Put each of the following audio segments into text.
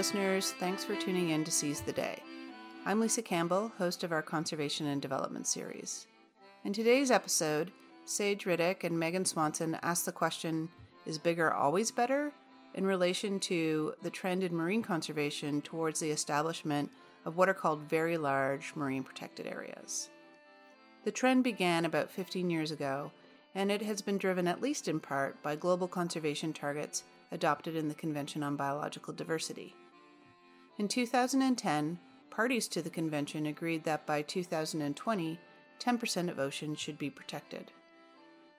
listeners. Thanks for tuning in to Seize the Day. I'm Lisa Campbell, host of our Conservation and Development series. In today's episode, Sage Riddick and Megan Swanson ask the question Is bigger always better? in relation to the trend in marine conservation towards the establishment of what are called very large marine protected areas. The trend began about 15 years ago, and it has been driven at least in part by global conservation targets adopted in the Convention on Biological Diversity. In 2010, parties to the convention agreed that by 2020, 10% of oceans should be protected.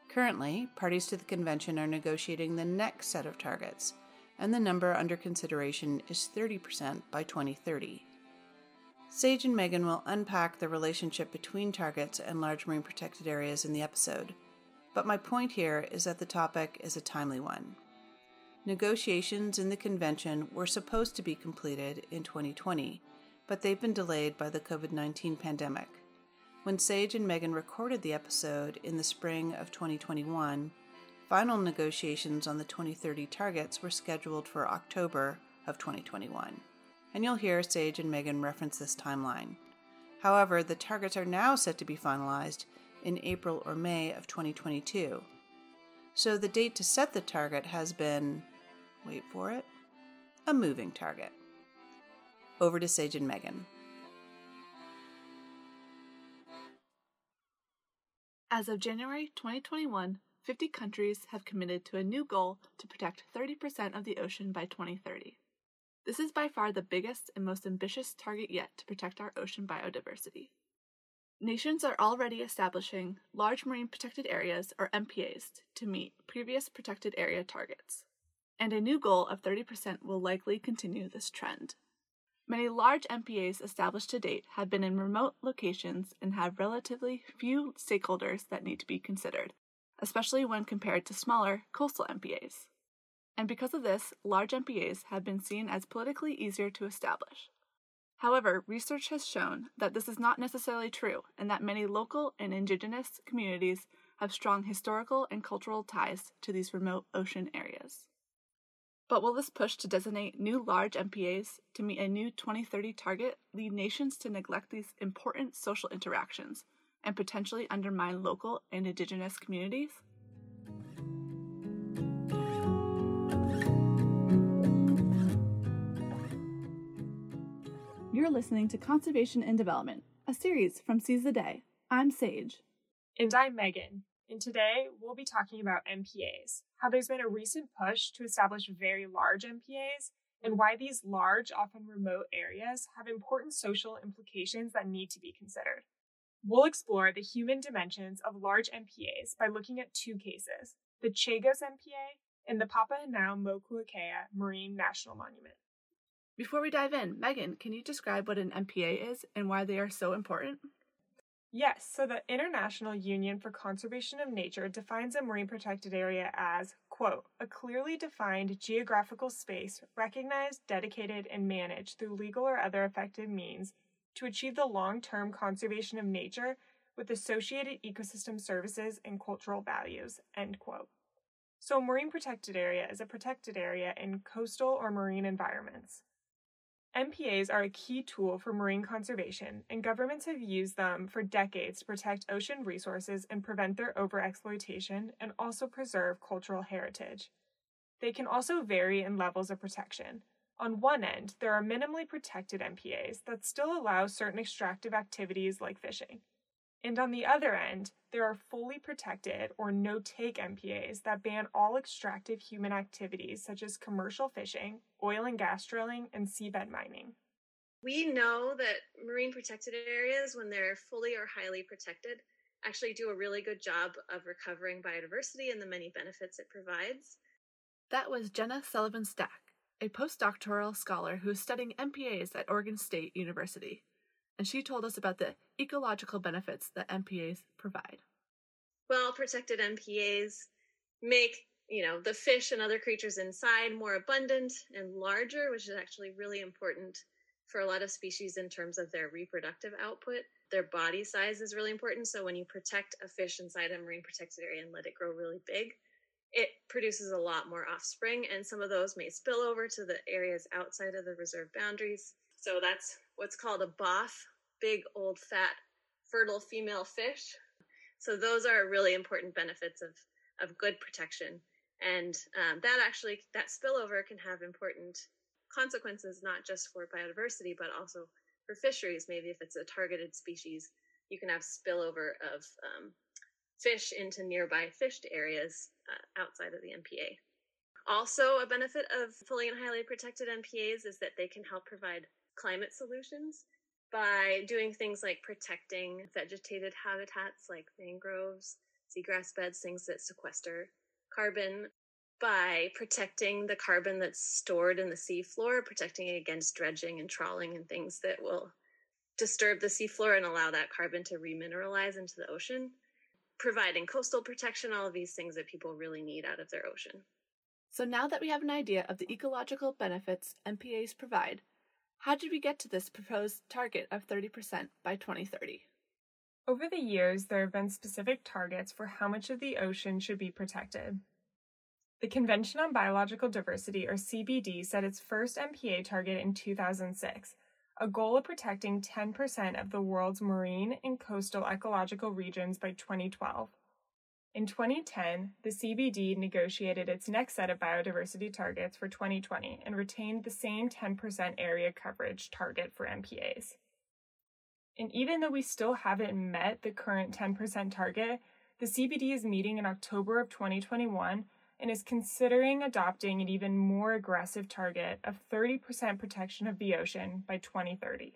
Currently, parties to the convention are negotiating the next set of targets, and the number under consideration is 30% by 2030. Sage and Megan will unpack the relationship between targets and large marine protected areas in the episode, but my point here is that the topic is a timely one. Negotiations in the convention were supposed to be completed in 2020, but they've been delayed by the COVID 19 pandemic. When Sage and Megan recorded the episode in the spring of 2021, final negotiations on the 2030 targets were scheduled for October of 2021. And you'll hear Sage and Megan reference this timeline. However, the targets are now set to be finalized in April or May of 2022. So the date to set the target has been wait for it, a moving target. Over to Sage and Megan. As of January 2021, 50 countries have committed to a new goal to protect 30% of the ocean by 2030. This is by far the biggest and most ambitious target yet to protect our ocean biodiversity. Nations are already establishing large marine protected areas, or MPAs, to meet previous protected area targets and a new goal of 30% will likely continue this trend. Many large MPAs established to date have been in remote locations and have relatively few stakeholders that need to be considered, especially when compared to smaller coastal MPAs. And because of this, large MPAs have been seen as politically easier to establish. However, research has shown that this is not necessarily true and that many local and indigenous communities have strong historical and cultural ties to these remote ocean areas. But will this push to designate new large MPAs to meet a new 2030 target lead nations to neglect these important social interactions and potentially undermine local and indigenous communities? You're listening to Conservation and Development, a series from Seize the Day. I'm Sage. And I'm Megan. And today we'll be talking about MPAs, how there's been a recent push to establish very large MPAs, and why these large, often remote areas have important social implications that need to be considered. We'll explore the human dimensions of large MPAs by looking at two cases the Chagos MPA and the Papahanaumokuakea Marine National Monument. Before we dive in, Megan, can you describe what an MPA is and why they are so important? Yes, so the International Union for Conservation of Nature defines a marine protected area as, quote, a clearly defined geographical space recognized, dedicated, and managed through legal or other effective means to achieve the long term conservation of nature with associated ecosystem services and cultural values, end quote. So, a marine protected area is a protected area in coastal or marine environments. MPAs are a key tool for marine conservation, and governments have used them for decades to protect ocean resources and prevent their overexploitation and also preserve cultural heritage. They can also vary in levels of protection. On one end, there are minimally protected MPAs that still allow certain extractive activities like fishing. And on the other end, there are fully protected or no take MPAs that ban all extractive human activities such as commercial fishing, oil and gas drilling, and seabed mining. We know that marine protected areas, when they're fully or highly protected, actually do a really good job of recovering biodiversity and the many benefits it provides. That was Jenna Sullivan Stack, a postdoctoral scholar who is studying MPAs at Oregon State University and she told us about the ecological benefits that MPAs provide. Well protected MPAs make you know the fish and other creatures inside more abundant and larger, which is actually really important for a lot of species in terms of their reproductive output. Their body size is really important. So when you protect a fish inside a marine protected area and let it grow really big, it produces a lot more offspring, and some of those may spill over to the areas outside of the reserve boundaries. So that's what's called a BOF, big old fat fertile female fish. So those are really important benefits of of good protection, and um, that actually that spillover can have important consequences not just for biodiversity but also for fisheries. Maybe if it's a targeted species, you can have spillover of um, fish into nearby fished areas uh, outside of the MPA. Also, a benefit of fully and highly protected MPAs is that they can help provide climate solutions by doing things like protecting vegetated habitats like mangroves, seagrass beds, things that sequester carbon, by protecting the carbon that's stored in the seafloor, protecting it against dredging and trawling and things that will disturb the seafloor and allow that carbon to remineralize into the ocean, providing coastal protection, all of these things that people really need out of their ocean. So now that we have an idea of the ecological benefits MPAs provide, how did we get to this proposed target of 30% by 2030? Over the years, there have been specific targets for how much of the ocean should be protected. The Convention on Biological Diversity, or CBD, set its first MPA target in 2006, a goal of protecting 10% of the world's marine and coastal ecological regions by 2012. In 2010, the CBD negotiated its next set of biodiversity targets for 2020 and retained the same 10% area coverage target for MPAs. And even though we still haven't met the current 10% target, the CBD is meeting in October of 2021 and is considering adopting an even more aggressive target of 30% protection of the ocean by 2030.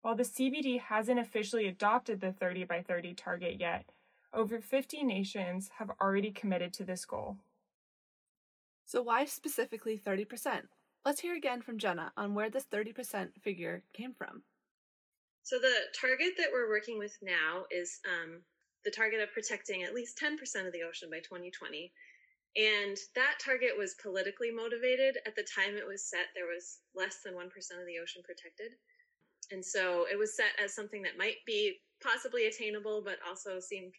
While the CBD hasn't officially adopted the 30 by 30 target yet, over 50 nations have already committed to this goal. So, why specifically 30%? Let's hear again from Jenna on where this 30% figure came from. So, the target that we're working with now is um, the target of protecting at least 10% of the ocean by 2020. And that target was politically motivated. At the time it was set, there was less than 1% of the ocean protected. And so it was set as something that might be possibly attainable, but also seemed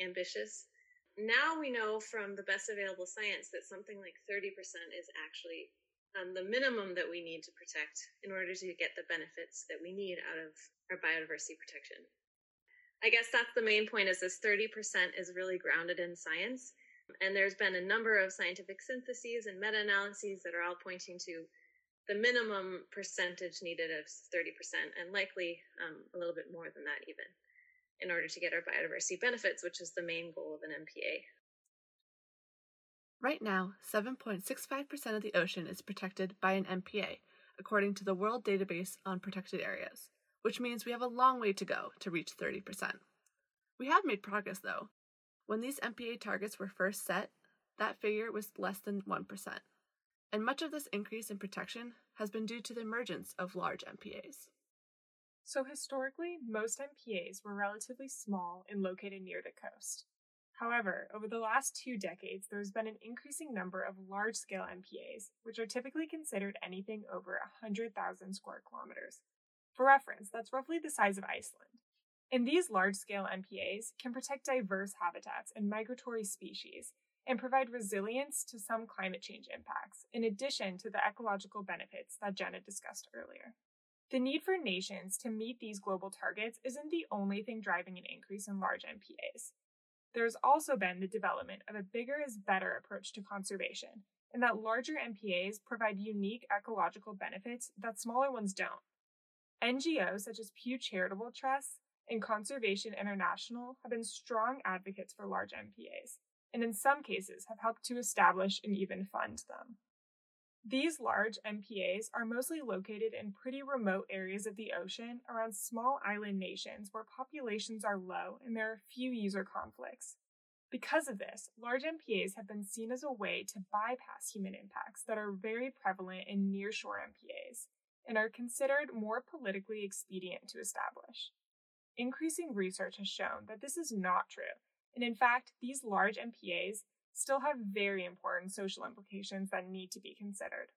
ambitious. Now we know from the best available science that something like 30% is actually um, the minimum that we need to protect in order to get the benefits that we need out of our biodiversity protection. I guess that's the main point is this 30% is really grounded in science. And there's been a number of scientific syntheses and meta-analyses that are all pointing to the minimum percentage needed of 30% and likely um, a little bit more than that even in order to get our biodiversity benefits, which is the main goal of an MPA. Right now, 7.65% of the ocean is protected by an MPA, according to the World Database on Protected Areas, which means we have a long way to go to reach 30%. We have made progress, though. When these MPA targets were first set, that figure was less than 1%. And much of this increase in protection has been due to the emergence of large MPAs. So, historically, most MPAs were relatively small and located near the coast. However, over the last two decades, there's been an increasing number of large scale MPAs, which are typically considered anything over 100,000 square kilometers. For reference, that's roughly the size of Iceland. And these large scale MPAs can protect diverse habitats and migratory species and provide resilience to some climate change impacts, in addition to the ecological benefits that Jenna discussed earlier. The need for nations to meet these global targets isn't the only thing driving an increase in large MPAs. There's also been the development of a bigger is better approach to conservation, and that larger MPAs provide unique ecological benefits that smaller ones don't. NGOs such as Pew Charitable Trust and Conservation International have been strong advocates for large MPAs, and in some cases have helped to establish and even fund them. These large MPAs are mostly located in pretty remote areas of the ocean around small island nations where populations are low and there are few user conflicts. Because of this, large MPAs have been seen as a way to bypass human impacts that are very prevalent in nearshore MPAs and are considered more politically expedient to establish. Increasing research has shown that this is not true, and in fact, these large MPAs still have very important social implications that need to be considered.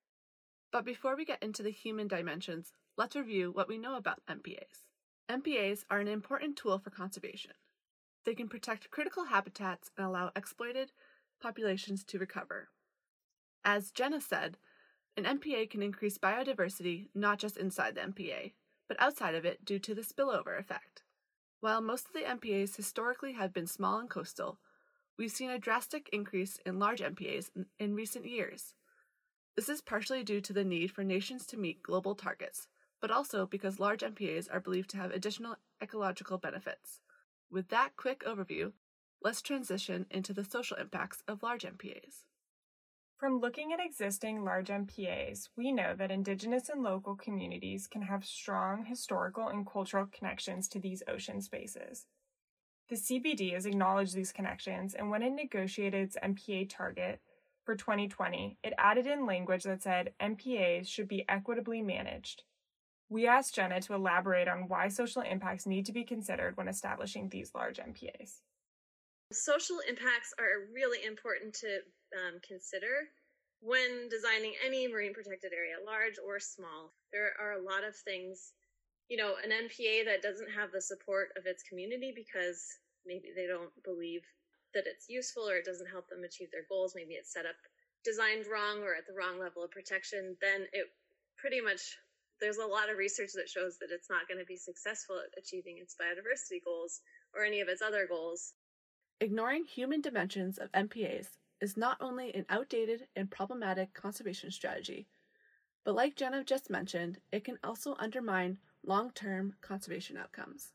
But before we get into the human dimensions, let's review what we know about MPAs. MPAs are an important tool for conservation. They can protect critical habitats and allow exploited, populations to recover. As Jenna said, an MPA can increase biodiversity not just inside the MPA, but outside of it due to the spillover effect. While most of the MPAs historically have been small and coastal, we've seen a drastic increase in large MPAs in, recent years. This is partially due to the need for nations to meet global targets, but also because large MPAs are believed to have additional ecological benefits. With that quick overview, let's transition into the social impacts of large MPAs. From looking at existing large MPAs, we know that Indigenous and local communities can have strong historical and cultural connections to these ocean spaces. The CBD has acknowledged these connections, and when it negotiated its MPA target for 2020, it added in language that said MPAs should be equitably managed. We asked Jenna to elaborate on why social impacts need to be considered when establishing these large MPAs. Social impacts are really important to um, consider when designing any marine protected area, large or small. There are a lot of things, you know, an MPA that doesn't have the support of its community because maybe they don't believe that it's useful or it doesn't help them achieve their goals. Maybe it's set up designed wrong or at the wrong level of protection, then it pretty much there's a lot of research that shows that it's not going to be successful at achieving its biodiversity goals or any of its other goals. Ignoring human dimensions of MPAs is not only an outdated and problematic conservation strategy, but like Jenna just mentioned, it can also undermine long term conservation outcomes.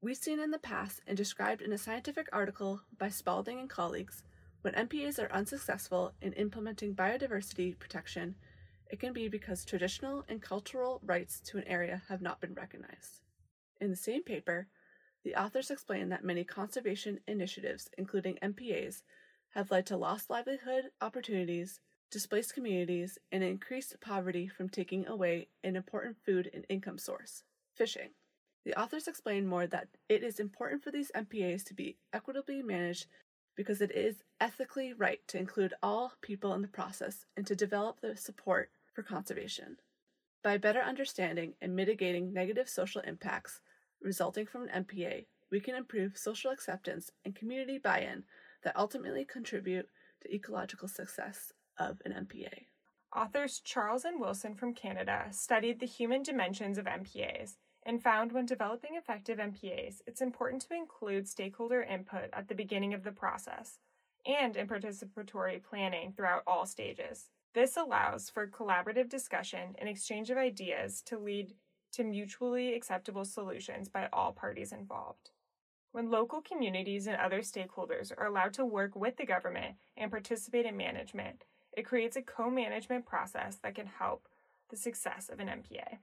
We've seen in the past and described in a scientific article by Spalding and colleagues when MPAs are unsuccessful in implementing biodiversity protection it can be because traditional and cultural rights to an area have not been recognized. In the same paper, the authors explain that many conservation initiatives, including MPAs, have led to lost livelihood opportunities, displaced communities, and increased poverty from taking away an important food and income source fishing. The authors explain more that it is important for these MPAs to be equitably managed because it is ethically right to include all people in the process and to develop the support for conservation. By better understanding and mitigating negative social impacts resulting from an MPA, we can improve social acceptance and community buy in that ultimately contribute to ecological success of an MPA. Authors Charles and Wilson from Canada studied the human dimensions of MPAs and found when developing effective MPAs, it's important to include stakeholder input at the beginning of the process and in participatory planning throughout all stages. This allows for collaborative discussion and exchange of ideas to lead to mutually acceptable solutions by all parties involved. When local communities and other stakeholders are allowed to work with the government and participate in management, it creates a co management process that can help the success of an MPA.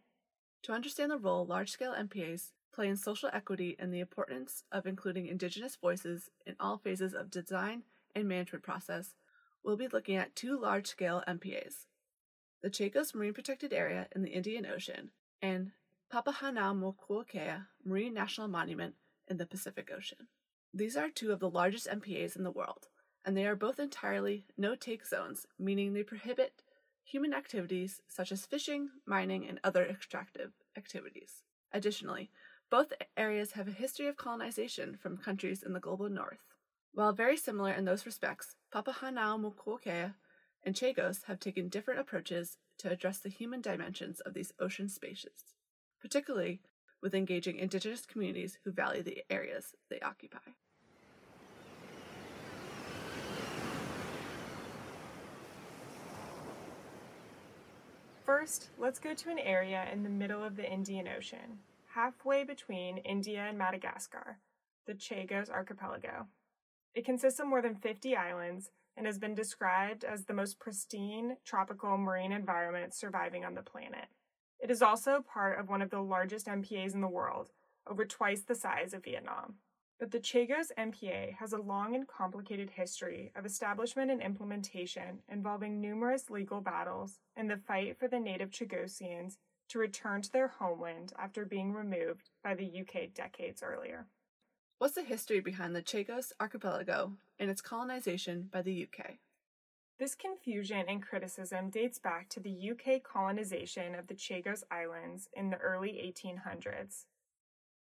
To understand the role large scale MPAs play in social equity and the importance of including Indigenous voices in all phases of design and management process, we'll be looking at two large scale MPAs the Chagos Marine Protected Area in the Indian Ocean and Papahanaumokuakea Marine National Monument in the Pacific Ocean. These are two of the largest MPAs in the world, and they are both entirely no take zones, meaning they prohibit human activities such as fishing, mining, and other extractive activities. Additionally, both areas have a history of colonization from countries in the global north. While very similar in those respects, Papahanaumokuakea and Chagos have taken different approaches to address the human dimensions of these ocean spaces, particularly with engaging indigenous communities who value the areas they occupy. First, let's go to an area in the middle of the Indian Ocean, halfway between India and Madagascar, the Chagos Archipelago. It consists of more than 50 islands and has been described as the most pristine tropical marine environment surviving on the planet. It is also part of one of the largest MPAs in the world, over twice the size of Vietnam. But the Chagos MPA has a long and complicated history of establishment and implementation involving numerous legal battles and the fight for the native Chagosians to return to their homeland after being removed by the UK decades earlier. What's the history behind the Chagos archipelago and its colonization by the UK? This confusion and criticism dates back to the UK colonization of the Chagos Islands in the early 1800s.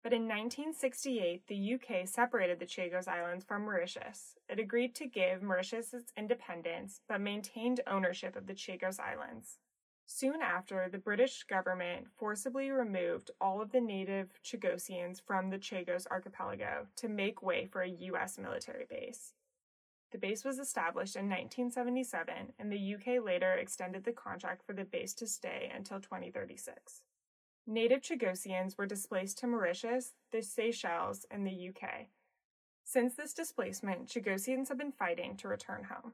But in 1968, the UK separated the Chagos Islands from Mauritius. It agreed to give Mauritius its independence, but maintained ownership of the Chagos Islands. Soon after, the British government forcibly removed all of the native Chagosians from the Chagos archipelago to make way for a U.S. military base. The base was established in 1977, and the UK later extended the contract for the base to stay until 2036. Native Chagosians were displaced to Mauritius, the Seychelles, and the UK. Since this displacement, Chagosians have been fighting to return home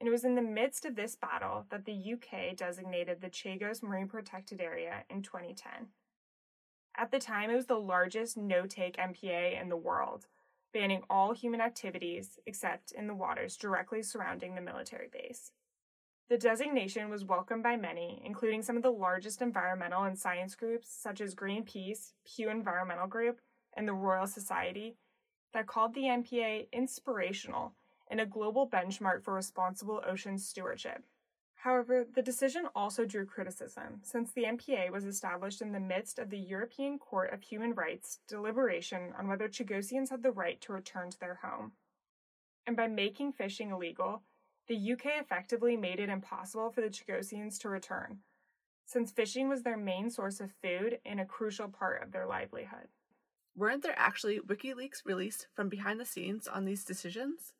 and it was in the midst of this battle that the UK designated the Chagos Marine Protected Area in 2010. At the time, it was the largest no take MPA in the world, banning all human activities except in the waters directly surrounding the military base. The designation was welcomed by many, including some of the largest environmental and science groups such as Greenpeace, Pew Environmental Group, and the Royal Society, that called the MPA inspirational and a global benchmark for responsible ocean stewardship. However, the decision also drew criticism, since the MPA was established in the midst of the European Court of Human Rights deliberation on whether Chagosians had the right to return to their home. And by making fishing illegal, the UK effectively made it impossible for the Chagosians to return, since fishing was their main source of food and a crucial part of their livelihood. Weren't there actually WikiLeaks released from behind the scenes on these decisions?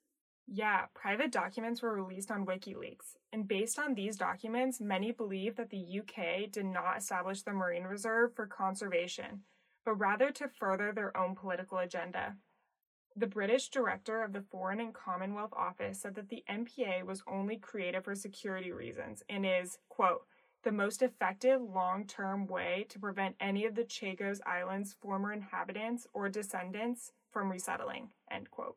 Yeah, private documents were released on WikiLeaks, and based on these documents, many believe that the UK did not establish the Marine Reserve for conservation, but rather to further their own political agenda. The British director of the Foreign and Commonwealth Office said that the MPA was only created for security reasons and is, quote, the most effective long term way to prevent any of the Chagos Islands' former inhabitants or descendants from resettling, end quote.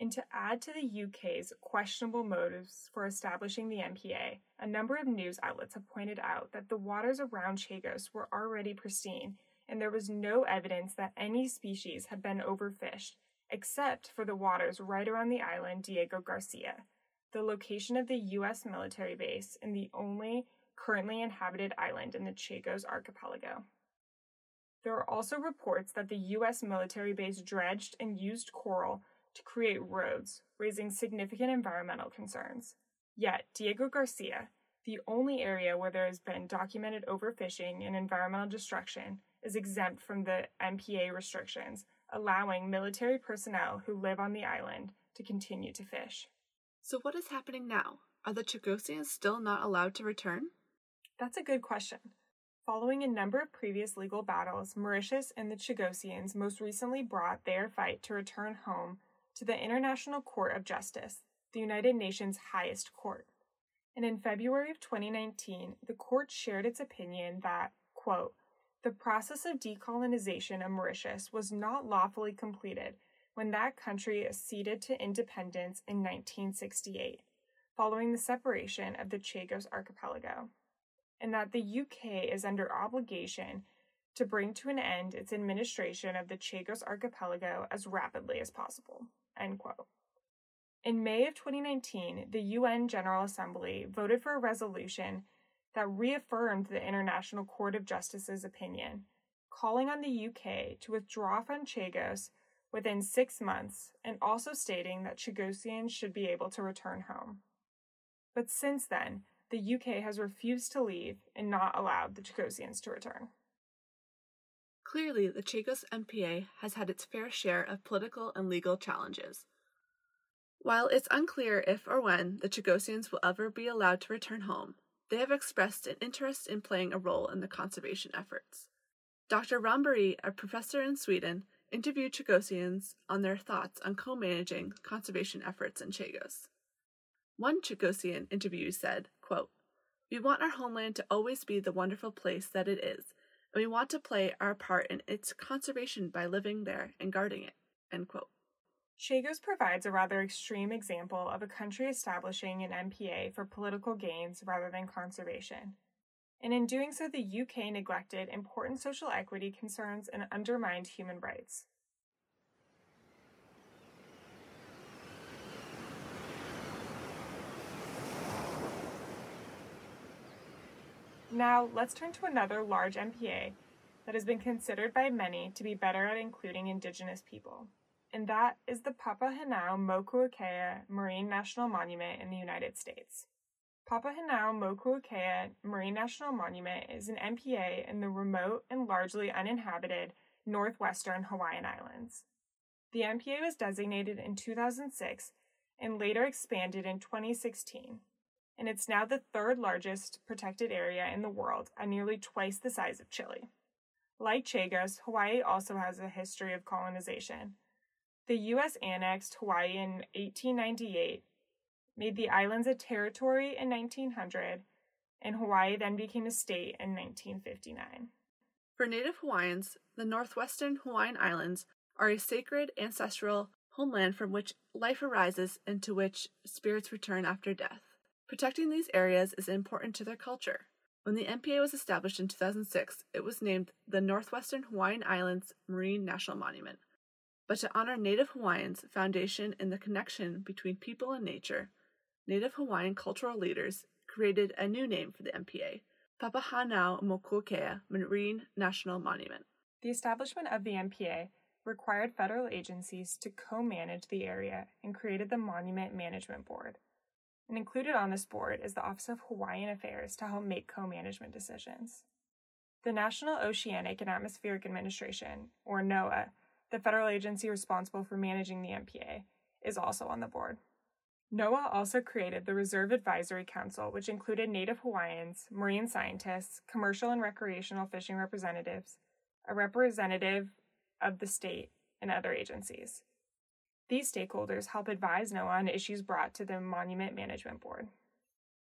And to add to the UK's questionable motives for establishing the MPA, a number of news outlets have pointed out that the waters around Chagos were already pristine, and there was no evidence that any species had been overfished, except for the waters right around the island Diego Garcia, the location of the U.S. military base and the only currently inhabited island in the Chagos archipelago. There are also reports that the U.S. military base dredged and used coral to create roads, raising significant environmental concerns. Yet, Diego Garcia, the only area where there has been documented overfishing and environmental destruction, is exempt from the MPA restrictions, allowing military personnel who live on the island to continue to fish. So, what is happening now? Are the Chagosians still not allowed to return? That's a good question. Following a number of previous legal battles, Mauritius and the Chagosians most recently brought their fight to return home to the International Court of Justice, the United Nations highest court. And in February of 2019, the court shared its opinion that, quote, the process of decolonization of Mauritius was not lawfully completed when that country acceded to independence in 1968, following the separation of the Chagos archipelago, and that the UK is under obligation to bring to an end its administration of the Chagos archipelago as rapidly as possible. In May of 2019, the UN General Assembly voted for a resolution that reaffirmed the International Court of Justice's opinion, calling on the UK to withdraw from Chagos within six months and also stating that Chagosians should be able to return home. But since then, the UK has refused to leave and not allowed the Chagosians to return. Clearly, the Chagos MPA has had its fair share of political and legal challenges. While it's unclear if or when the Chagosians will ever be allowed to return home, they have expressed an interest in playing a role in the conservation efforts. Dr. Ramberg, a professor in Sweden, interviewed Chagosians on their thoughts on co managing conservation efforts in Chagos. One Chagosian interview said, quote, We want our homeland to always be the wonderful place that it is, and we want to play our part in its conservation by living there and guarding it. End quote. Chagos provides a rather extreme example of a country establishing an MPA for political gains rather than conservation. And in doing so, the UK neglected important social equity concerns and undermined human rights. Now, let's turn to another large MPA, that has been considered by many to be better at including Indigenous people, and that is the Papahanaumokuakea Marine National Monument in the United States. Papahanaumokuakea Marine National Monument is an MPA in the remote and largely uninhabited northwestern Hawaiian Islands. The MPA was designated in 2006 and later expanded in 2016, and it's now the third largest protected area in the world at nearly twice the size of Chile. Like Chagos, Hawaii also has a history of colonization. The U.S. annexed Hawaii in 1898, made the islands a territory in 1900, and Hawaii then became a state in 1959. For Native Hawaiians, the northwestern Hawaiian Islands are a sacred ancestral homeland from which life arises and to which spirits return after death. Protecting these areas is important to their culture. When the MPA was established in 2006, it was named the Northwestern Hawaiian Islands Marine National Monument. But to honor Native Hawaiians' foundation in the connection between people and nature, Native Hawaiian cultural leaders created a new name for the MPA, Papahanao Papahanaumokuakea Marine National Monument. The establishment of the MPA required federal agencies to co manage the area and created the Monument Management Board. And included on this board is the Office of Hawaiian Affairs to help make co management decisions. The National Oceanic and Atmospheric Administration, or NOAA, the federal agency responsible for managing the MPA, is also on the board. NOAA also created the Reserve Advisory Council, which included Native Hawaiians, marine scientists, commercial and recreational fishing representatives, a representative of the state, and other agencies. These stakeholders help advise NOAA on issues brought to the Monument Management Board.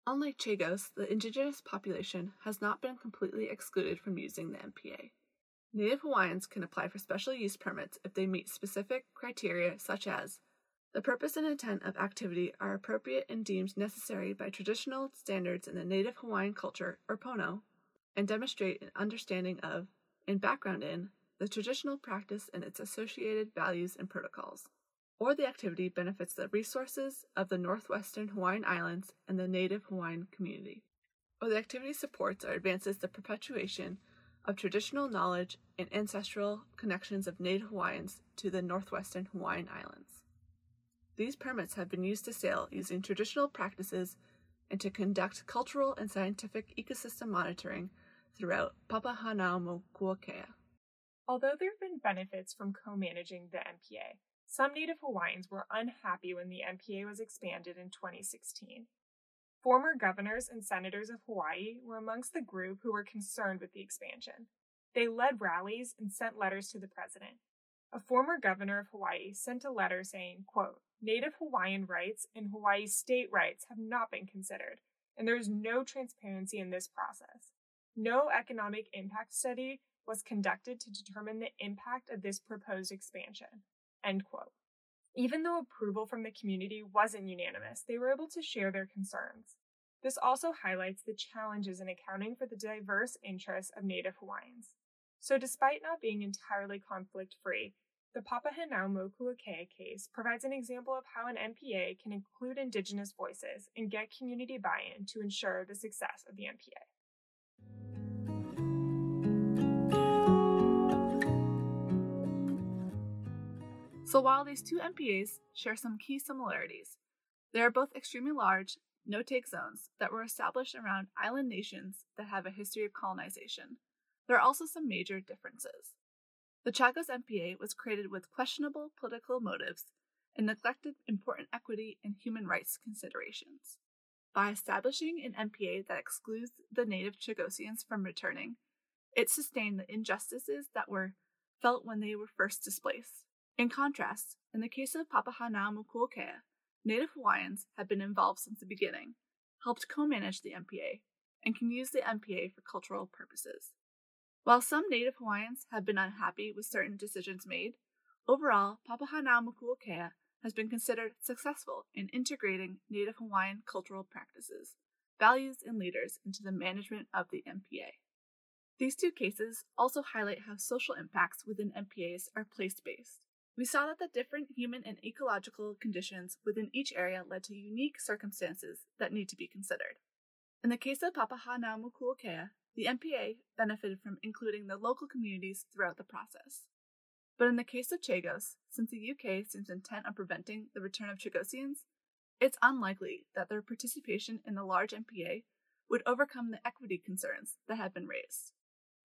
Unlike Chagos, the indigenous population has not been completely excluded from using the MPA. Native Hawaiians can apply for special use permits if they meet specific criteria such as the purpose and intent of activity are appropriate and deemed necessary by traditional standards in the Native Hawaiian culture, or Pono, and demonstrate an understanding of and background in the traditional practice and its associated values and protocols, or the activity benefits the resources of the Northwestern Hawaiian Islands and the Native Hawaiian community, or the activity supports or advances the perpetuation of traditional knowledge and ancestral connections of Native Hawaiians to the Northwestern Hawaiian Islands. These permits have been used to sail using traditional practices and to conduct cultural and scientific ecosystem monitoring throughout Papahanaumokuakea. Although there have been benefits from co managing the MPA, some Native Hawaiians were unhappy when the MPA was expanded in 2016. Former governors and senators of Hawaii were amongst the group who were concerned with the expansion. They led rallies and sent letters to the president. A former governor of Hawaii sent a letter saying, quote, Native Hawaiian rights and Hawaii state rights have not been considered, and there is no transparency in this process. No economic impact study was conducted to determine the impact of this proposed expansion. End quote. Even though approval from the community wasn't unanimous, they were able to share their concerns. This also highlights the challenges in accounting for the diverse interests of Native Hawaiians. So, despite not being entirely conflict free, the Papahanaumokuakea case provides an example of how an MPA can include Indigenous voices and get community buy in to ensure the success of the MPA. So while these two MPAs share some key similarities, they are both extremely large, no take zones that were established around island nations that have a history of colonization. There are also some major differences. The Chagos MPA was created with questionable political motives and neglected important equity and human rights considerations. By establishing an MPA that excludes the native Chagosians from returning, it sustained the injustices that were felt when they were first displaced. In contrast, in the case of Papahanaumokuakea, Native Hawaiians have been involved since the beginning, helped co manage the MPA, and can use the MPA for cultural purposes. While some Native Hawaiians have been unhappy with certain decisions made, overall, Papahanaumokuakea has been considered successful in integrating Native Hawaiian cultural practices, values, and leaders into the management of the MPA. These two cases also highlight how social impacts within MPAs are place based. We saw that the different human and ecological conditions within each area led to unique circumstances that need to be considered. In the case of Papahanaumokuakea, the MPA benefited from including the local communities throughout the process. But in the case of Chagos, since the UK seems intent on preventing the return of Chagosians, it's unlikely that their participation in the large MPA would overcome the equity concerns that have been raised.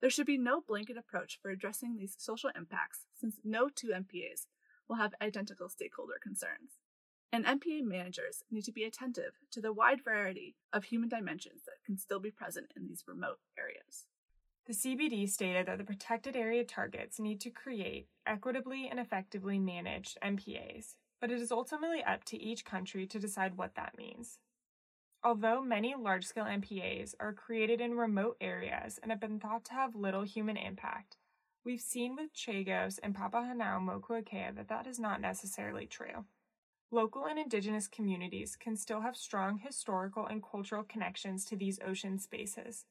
There should be no blanket approach for addressing these social impacts since no two MPAs will have identical stakeholder concerns. And MPA managers need to be attentive to the wide variety of human dimensions that can still be present in these remote areas. The CBD stated that the protected area targets need to create equitably and effectively managed MPAs, but it is ultimately up to each country to decide what that means. Although many large scale MPAs are created in remote areas and have been thought to have little human impact, we've seen with Chagos and Papahanaumokuakea that that is not necessarily true. Local and indigenous communities can still have strong historical and cultural connections to these ocean spaces.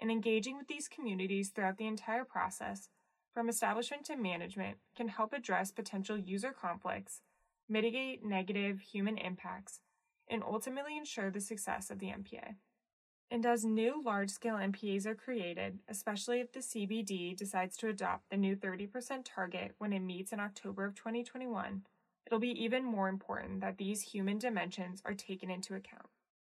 And engaging with these communities throughout the entire process, from establishment to management, can help address potential user conflicts, mitigate negative human impacts, and ultimately ensure the success of the MPA. And as new large scale MPAs are created, especially if the CBD decides to adopt the new 30% target when it meets in October of 2021, it'll be even more important that these human dimensions are taken into account.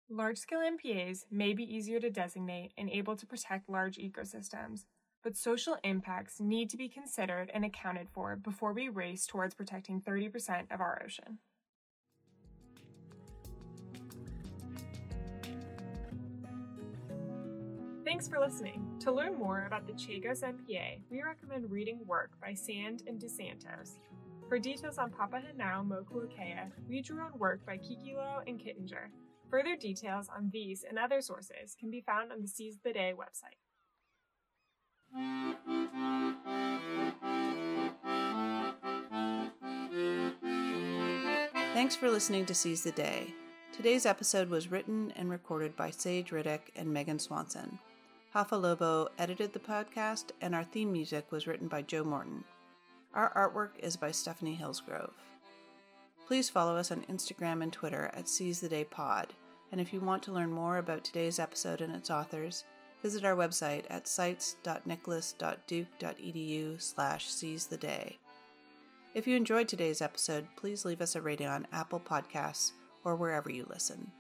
Large scale MPAs may be easier to designate and able to protect large ecosystems, but social impacts need to be considered and accounted for before we race towards protecting 30% of our ocean. Thanks for listening. To learn more about the Chagos MPA, we recommend reading work by Sand and DeSantos. For details on Papahanaumokuakea, read your own work by Kikiloi and Kittinger. Further details on these and other sources can be found on the Seize the Day website. Thanks for listening to Seize the Day. Today's episode was written and recorded by Sage Riddick and Megan Swanson. Hafa Lobo edited the podcast, and our theme music was written by Joe Morton. Our artwork is by Stephanie Hillsgrove. Please follow us on Instagram and Twitter at Seize the Day Pod, and if you want to learn more about today's episode and its authors, visit our website at sites.nicholas.duke.edu slash seize the day. If you enjoyed today's episode, please leave us a rating on Apple Podcasts or wherever you listen.